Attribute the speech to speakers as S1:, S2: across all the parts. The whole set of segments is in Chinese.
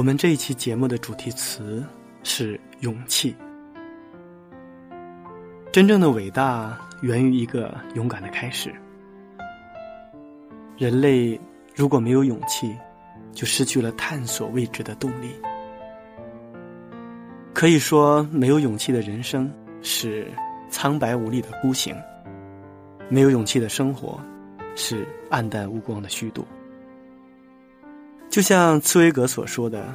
S1: 我们这一期节目的主题词是勇气。真正的伟大源于一个勇敢的开始。人类如果没有勇气，就失去了探索未知的动力。可以说，没有勇气的人生是苍白无力的孤行；没有勇气的生活是暗淡无光的虚度。就像茨威格所说的，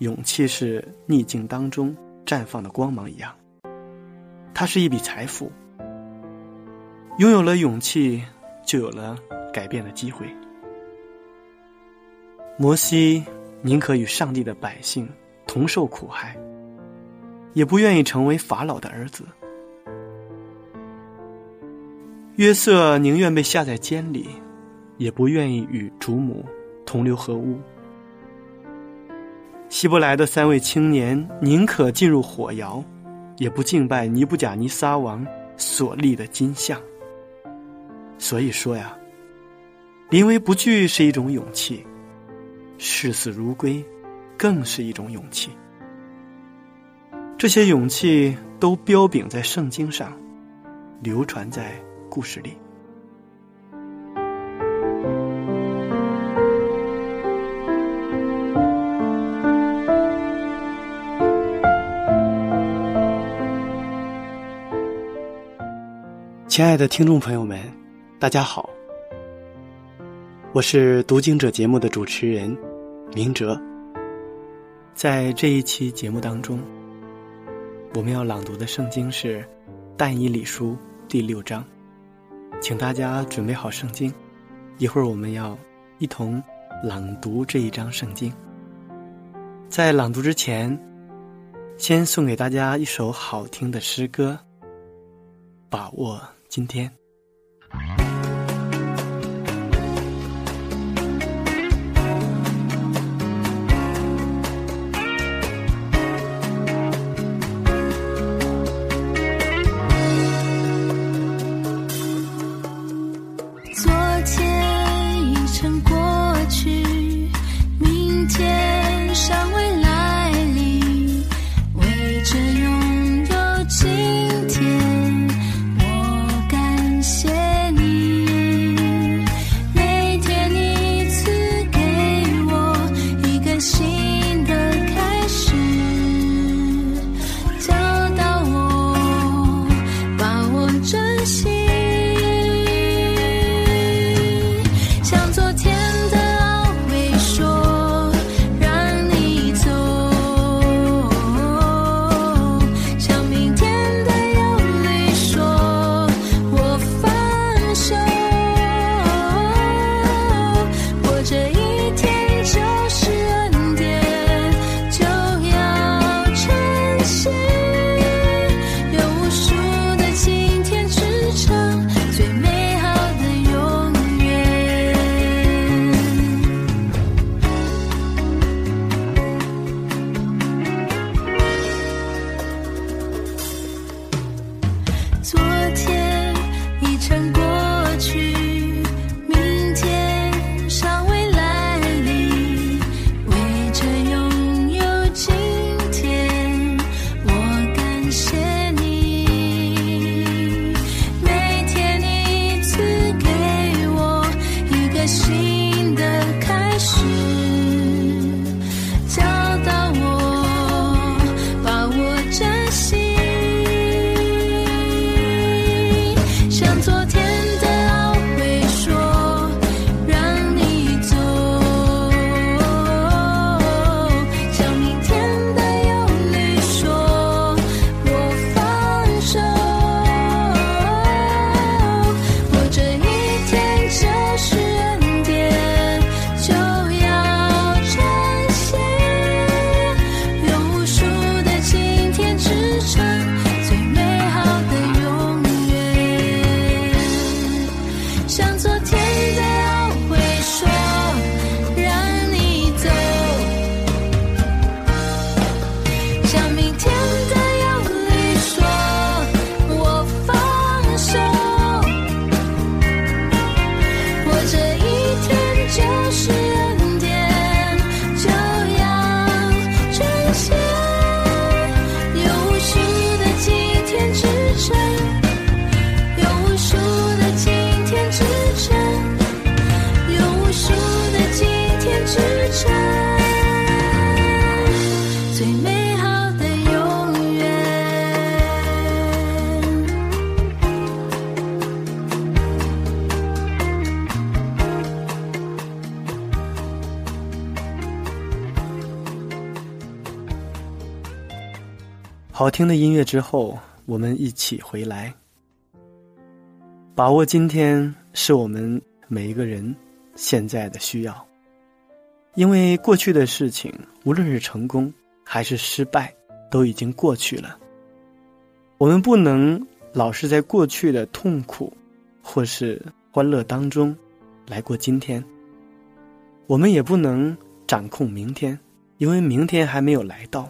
S1: 勇气是逆境当中绽放的光芒一样。它是一笔财富。拥有了勇气，就有了改变的机会。摩西宁可与上帝的百姓同受苦害，也不愿意成为法老的儿子。约瑟宁愿被下在监里，也不愿意与主母。同流合污。希伯来的三位青年宁可进入火窑，也不敬拜尼布甲尼撒王所立的金像。所以说呀，临危不惧是一种勇气，视死如归更是一种勇气。这些勇气都标炳在圣经上，流传在故事里。亲爱的听众朋友们，大家好，我是读经者节目的主持人明哲。在这一期节目当中，我们要朗读的圣经是《但以理书》第六章，请大家准备好圣经，一会儿我们要一同朗读这一章圣经。在朗读之前，先送给大家一首好听的诗歌，把握。今天。好听的音乐之后，我们一起回来，把握今天是我们每一个人现在的需要。因为过去的事情，无论是成功还是失败，都已经过去了。我们不能老是在过去的痛苦或是欢乐当中来过今天。我们也不能掌控明天，因为明天还没有来到，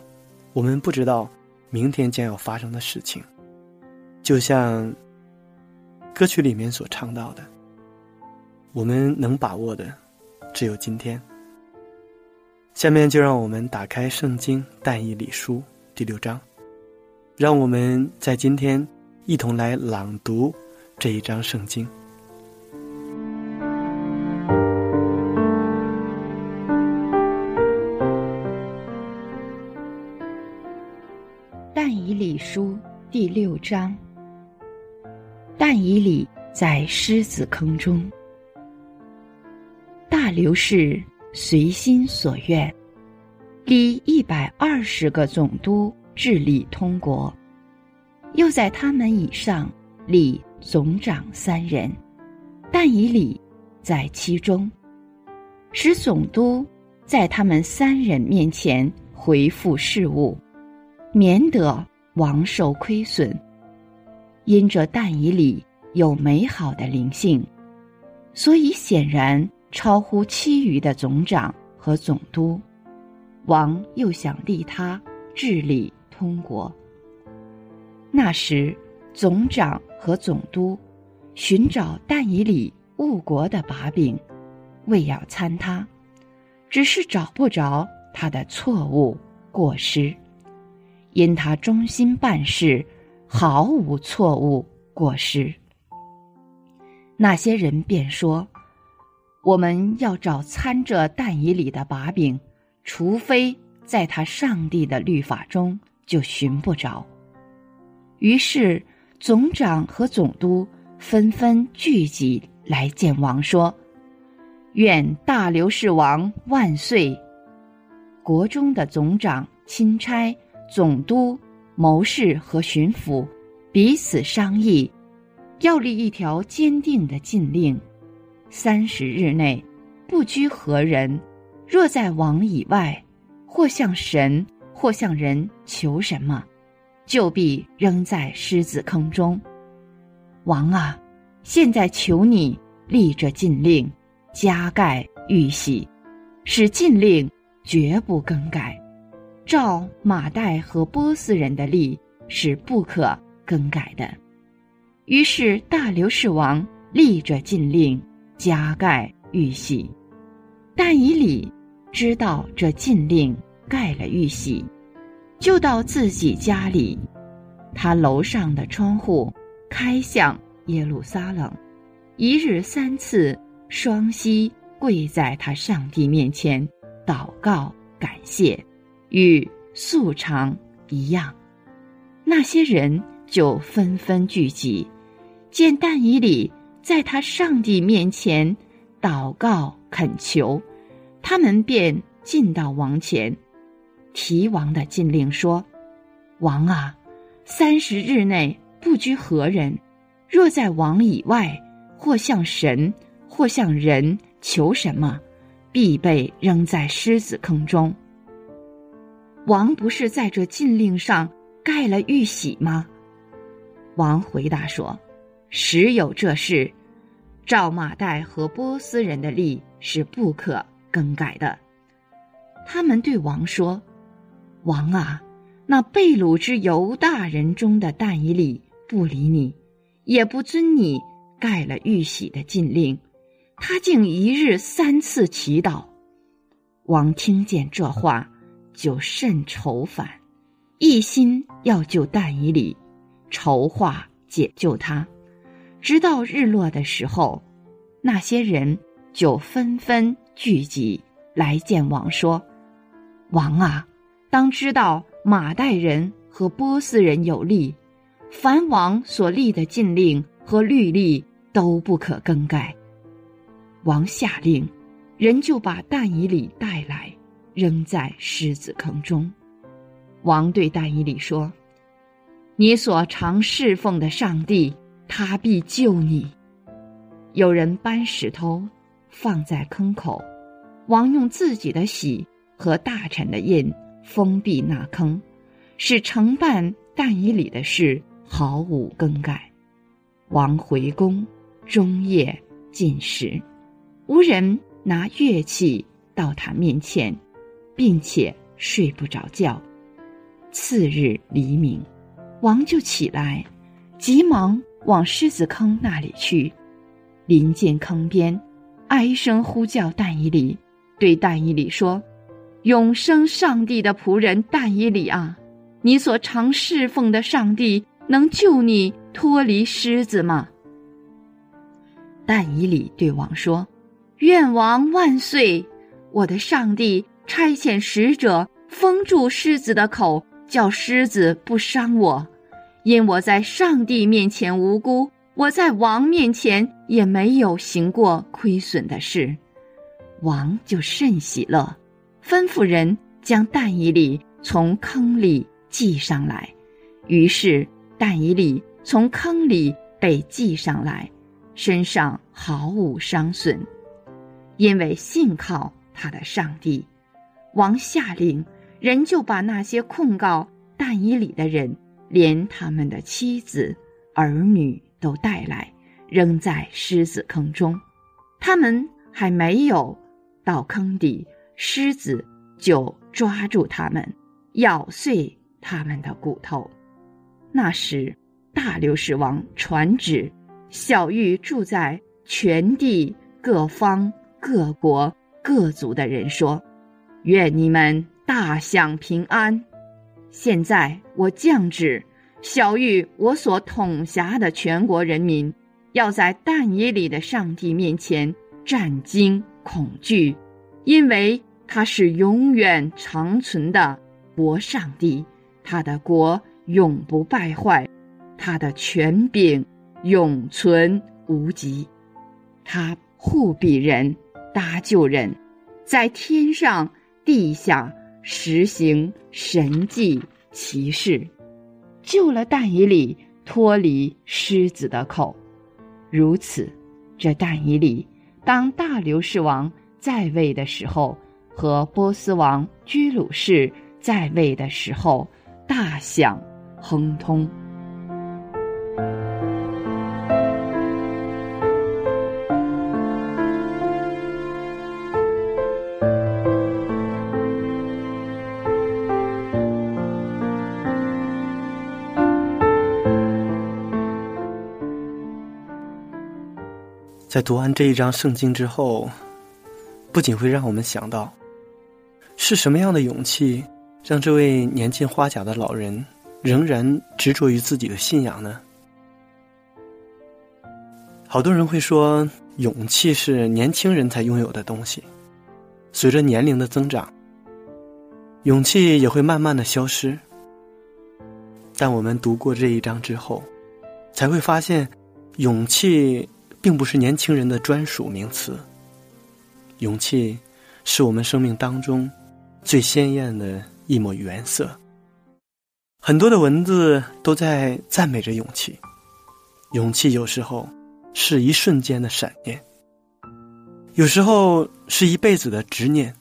S1: 我们不知道。明天将要发生的事情，就像歌曲里面所唱到的，我们能把握的只有今天。下面就让我们打开《圣经·但以理书》第六章，让我们在今天一同来朗读这一章圣经。
S2: 书第六章，但以礼在狮子坑中。大流士随心所愿，立一百二十个总督治理通国，又在他们以上立总长三人，但以礼在其中，使总督在他们三人面前回复事务，免得。王受亏损，因着但以里有美好的灵性，所以显然超乎其余的总长和总督。王又想立他治理通国。那时，总长和总督寻找但以里误国的把柄，为要参他，只是找不着他的错误过失。因他忠心办事，毫无错误过失。那些人便说：“我们要找参着但以里的把柄，除非在他上帝的律法中就寻不着。”于是总长和总督纷纷聚集来见王，说：“愿大刘氏王万岁！”国中的总长钦差。总督、谋士和巡抚彼此商议，要立一条坚定的禁令：三十日内，不拘何人，若在王以外，或向神，或向人求什么，就必扔在狮子坑中。王啊，现在求你立这禁令，加盖玉玺，使禁令绝不更改。照马代和波斯人的例是不可更改的。于是大流士王立着禁令，加盖玉玺。但以理知道这禁令盖了玉玺，就到自己家里，他楼上的窗户开向耶路撒冷，一日三次双膝跪在他上帝面前祷告感谢。与素常一样，那些人就纷纷聚集，见但以里在他上帝面前祷告恳求，他们便进到王前，提王的禁令说：“王啊，三十日内不拘何人，若在王以外，或向神，或向人求什么，必被扔在狮子坑中。”王不是在这禁令上盖了玉玺吗？王回答说：“实有这事，照马岱和波斯人的例是不可更改的。”他们对王说：“王啊，那贝鲁之犹大人中的但以里不理你，也不遵你盖了玉玺的禁令，他竟一日三次祈祷。”王听见这话。就甚愁烦，一心要救但以理，筹划解救他。直到日落的时候，那些人就纷纷聚集来见王，说：“王啊，当知道马代人和波斯人有利，凡王所立的禁令和律例都不可更改。”王下令，人就把但以理带来。扔在狮子坑中。王对但以理说：“你所常侍奉的上帝，他必救你。”有人搬石头放在坑口，王用自己的玺和大臣的印封闭那坑，使承办但以里的事毫无更改。王回宫，终夜进食，无人拿乐器到他面前，并且睡不着觉。次日黎明，王就起来，急忙往狮子坑那里去。临近坑边，哀声呼叫但以里，对但以里说：“永生上帝的仆人但以里啊，你所常侍奉的上帝能救你脱离狮子吗？”但以里对王说：“愿王万岁！我的上帝差遣使者封住狮子的口，叫狮子不伤我，因我在上帝面前无辜。”我在王面前也没有行过亏损的事，王就甚喜乐，吩咐人将蛋以里从坑里系上来。于是蛋以里从坑里被系上来，身上毫无伤损，因为信靠他的上帝。王下令，人就把那些控告但以里的人，连他们的妻子、儿女。都带来，扔在狮子坑中。他们还没有到坑底，狮子就抓住他们，咬碎他们的骨头。那时，大流士王传旨，小玉住在全地各方各国各族的人说：“愿你们大享平安。”现在我降旨。小玉，我所统辖的全国人民，要在但以里的上帝面前战惊恐惧，因为他是永远长存的国上帝，他的国永不败坏，他的权柄永存无极，他护庇人，搭救人，在天上地下实行神迹奇事。救了但以里脱离狮子的口，如此，这但以里当大流士王在位的时候，和波斯王居鲁士在位的时候，大享亨通。
S1: 在读完这一章圣经之后，不仅会让我们想到，是什么样的勇气让这位年近花甲的老人仍然执着于自己的信仰呢？好多人会说，勇气是年轻人才拥有的东西，随着年龄的增长，勇气也会慢慢的消失。但我们读过这一章之后，才会发现，勇气。并不是年轻人的专属名词。勇气，是我们生命当中最鲜艳的一抹原色。很多的文字都在赞美着勇气。勇气有时候是一瞬间的闪念，有时候是一辈子的执念。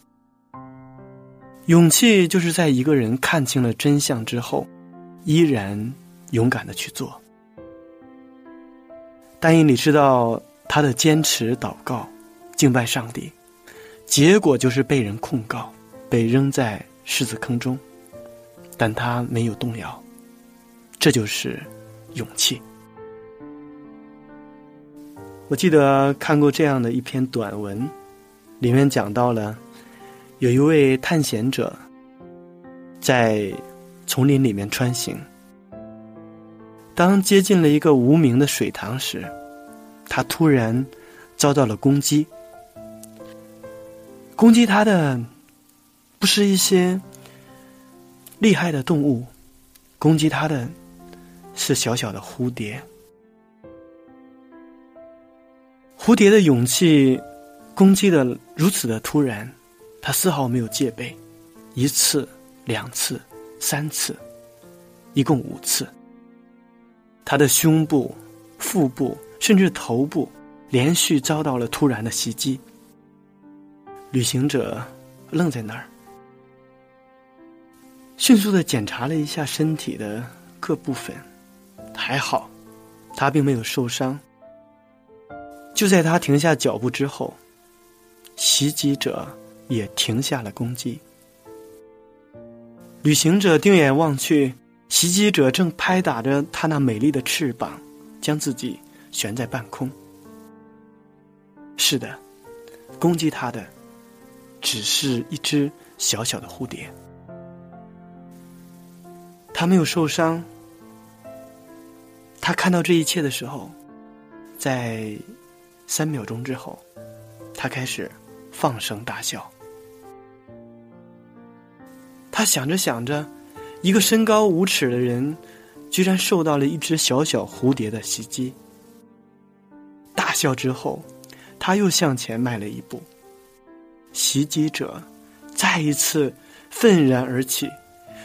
S1: 勇气就是在一个人看清了真相之后，依然勇敢的去做。但因你知道他的坚持祷告、敬拜上帝，结果就是被人控告，被扔在狮子坑中，但他没有动摇，这就是勇气。我记得看过这样的一篇短文，里面讲到了有一位探险者在丛林里面穿行。当接近了一个无名的水塘时，他突然遭到了攻击。攻击他的不是一些厉害的动物，攻击他的是小小的蝴蝶。蝴蝶的勇气攻击的如此的突然，他丝毫没有戒备，一次、两次、三次，一共五次。他的胸部、腹部甚至头部连续遭到了突然的袭击。旅行者愣在那儿，迅速的检查了一下身体的各部分，还好，他并没有受伤。就在他停下脚步之后，袭击者也停下了攻击。旅行者定眼望去，袭击者正拍打着他那美丽的翅膀，将自己悬在半空。是的，攻击他的只是一只小小的蝴蝶，他没有受伤。他看到这一切的时候，在。三秒钟之后，他开始放声大笑。他想着想着，一个身高五尺的人，居然受到了一只小小蝴蝶的袭击。大笑之后，他又向前迈了一步。袭击者再一次愤然而起，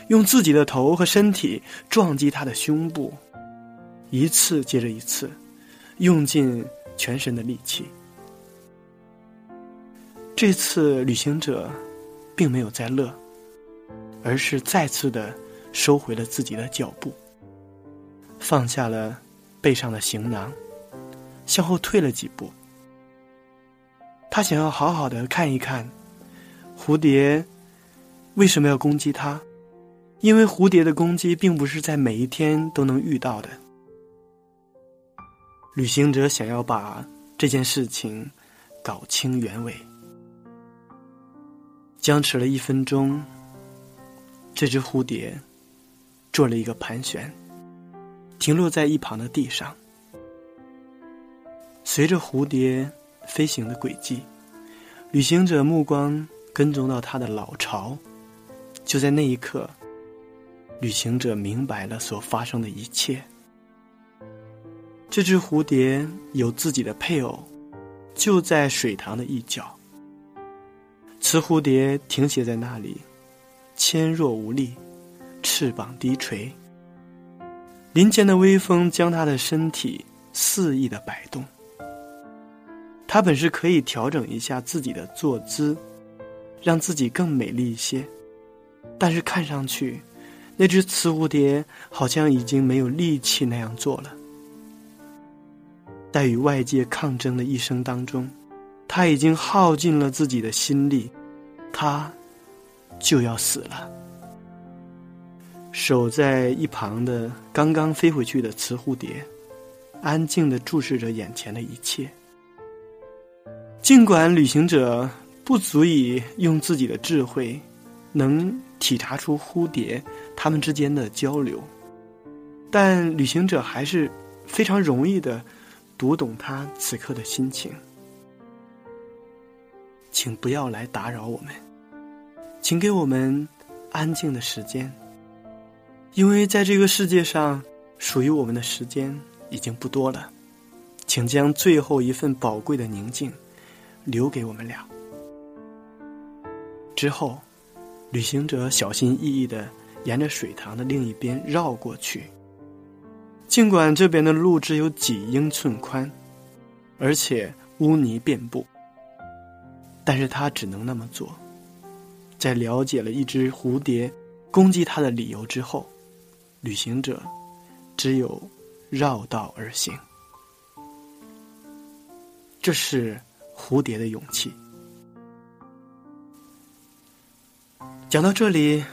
S1: 用自己的头和身体撞击他的胸部，一次接着一次，用尽。全身的力气。这次旅行者并没有在乐，而是再次的收回了自己的脚步，放下了背上的行囊，向后退了几步。他想要好好的看一看蝴蝶为什么要攻击他，因为蝴蝶的攻击并不是在每一天都能遇到的。旅行者想要把这件事情搞清原委，僵持了一分钟，这只蝴蝶做了一个盘旋，停落在一旁的地上。随着蝴蝶飞行的轨迹，旅行者目光跟踪到它的老巢。就在那一刻，旅行者明白了所发生的一切。这只蝴蝶有自己的配偶，就在水塘的一角。雌蝴蝶停歇在那里，纤弱无力，翅膀低垂。林间的微风将他的身体肆意的摆动。他本是可以调整一下自己的坐姿，让自己更美丽一些，但是看上去，那只雌蝴蝶好像已经没有力气那样做了。在与外界抗争的一生当中，他已经耗尽了自己的心力，他就要死了。守在一旁的刚刚飞回去的雌蝴蝶，安静的注视着眼前的一切。尽管旅行者不足以用自己的智慧，能体察出蝴蝶它们之间的交流，但旅行者还是非常容易的。读懂他此刻的心情，请不要来打扰我们，请给我们安静的时间，因为在这个世界上，属于我们的时间已经不多了，请将最后一份宝贵的宁静留给我们俩。之后，旅行者小心翼翼的沿着水塘的另一边绕过去。尽管这边的路只有几英寸宽，而且污泥遍布，但是他只能那么做。在了解了一只蝴蝶攻击他的理由之后，旅行者只有绕道而行。这是蝴蝶的勇气。讲到这里，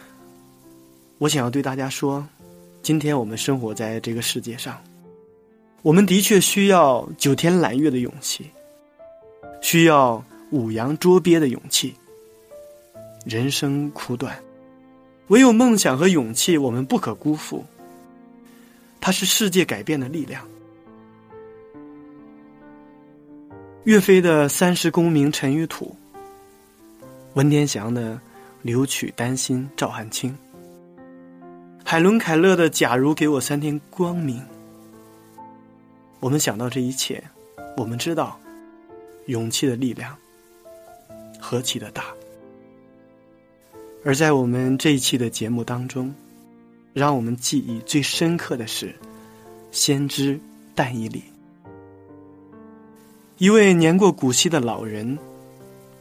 S1: 我想要对大家说。今天我们生活在这个世界上，我们的确需要九天揽月的勇气，需要五洋捉鳖的勇气。人生苦短，唯有梦想和勇气，我们不可辜负。它是世界改变的力量。岳飞的“三十功名尘与土”，文天祥的“留取丹心照汗青”。海伦·凯勒的“假如给我三天光明”，我们想到这一切，我们知道，勇气的力量何其的大。而在我们这一期的节目当中，让我们记忆最深刻的是，先知但以里。一位年过古稀的老人，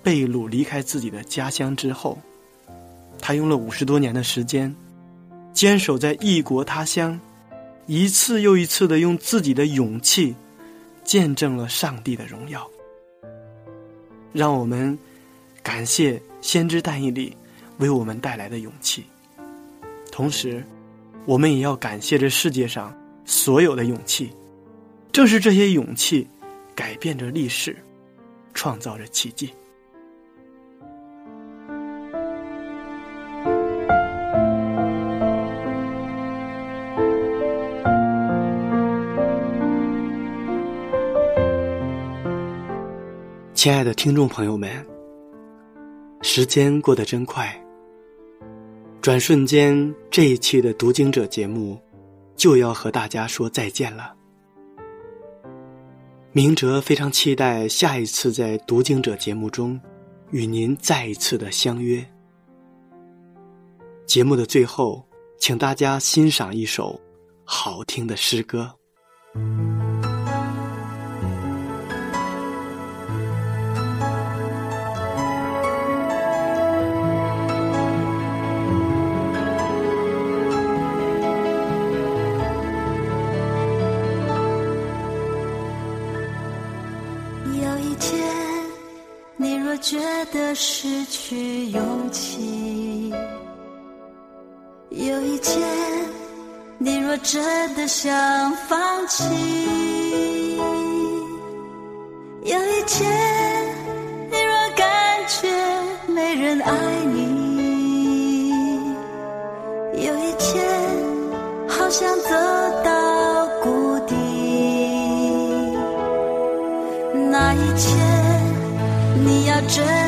S1: 被掳离开自己的家乡之后，他用了五十多年的时间，坚守在异国他乡，一次又一次的用自己的勇气，见证了上帝的荣耀。让我们感谢先知但以里为我们带来的勇气，同时，我们也要感谢这世界上所有的勇气，正是这些勇气。改变着历史，创造着奇迹。亲爱的听众朋友们，时间过得真快，转瞬间，这一期的读经者节目就要和大家说再见了。明哲非常期待下一次在《读经者》节目中与您再一次的相约。节目的最后，请大家欣赏一首好听的诗歌。
S3: 你若觉得失去勇气，有一天，你若真的想放弃，有一天，你若感觉没人爱你，有一天，好想走到谷底，那一天。这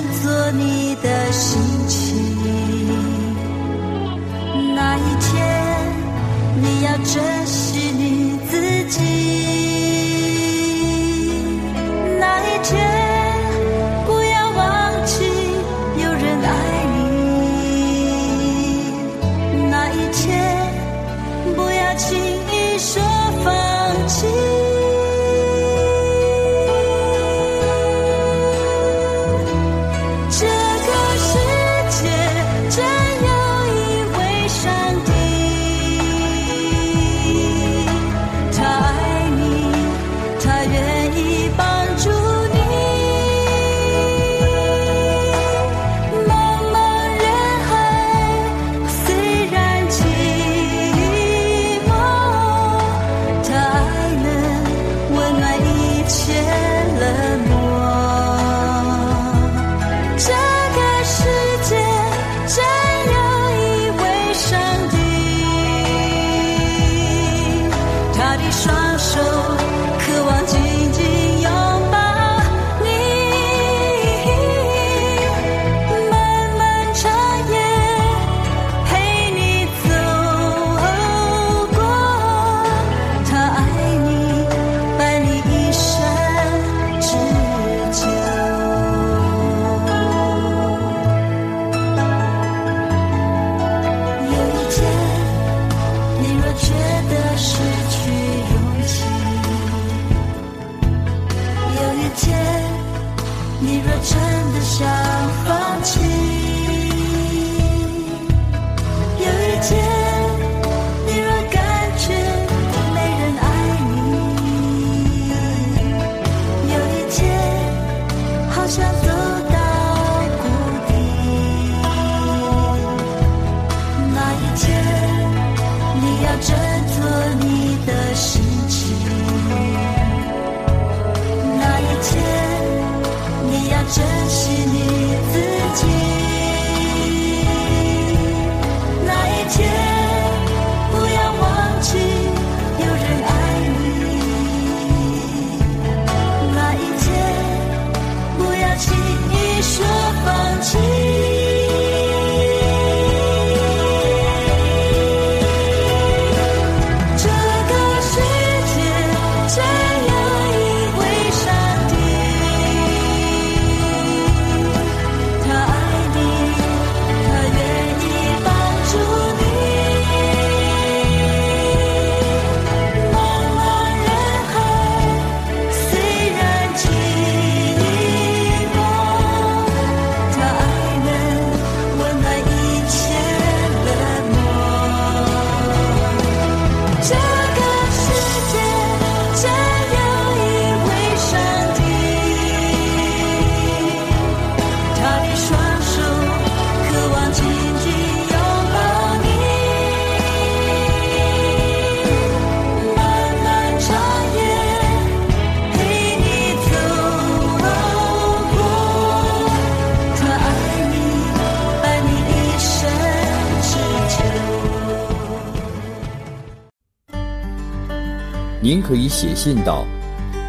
S4: 您可以写信到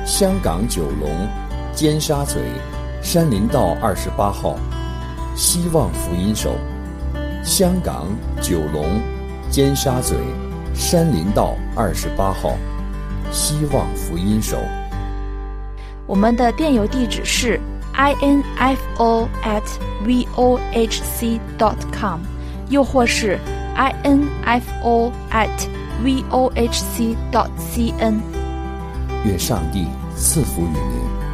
S4: 香港九龙尖沙咀山林道二十八号，希望福音手。香港九龙尖沙咀山林道二十八号，希望福音手。
S5: 我们的电邮地址是 info at vohc dot com，又或是 info at vohc dot cn。
S4: 愿上帝赐福于您。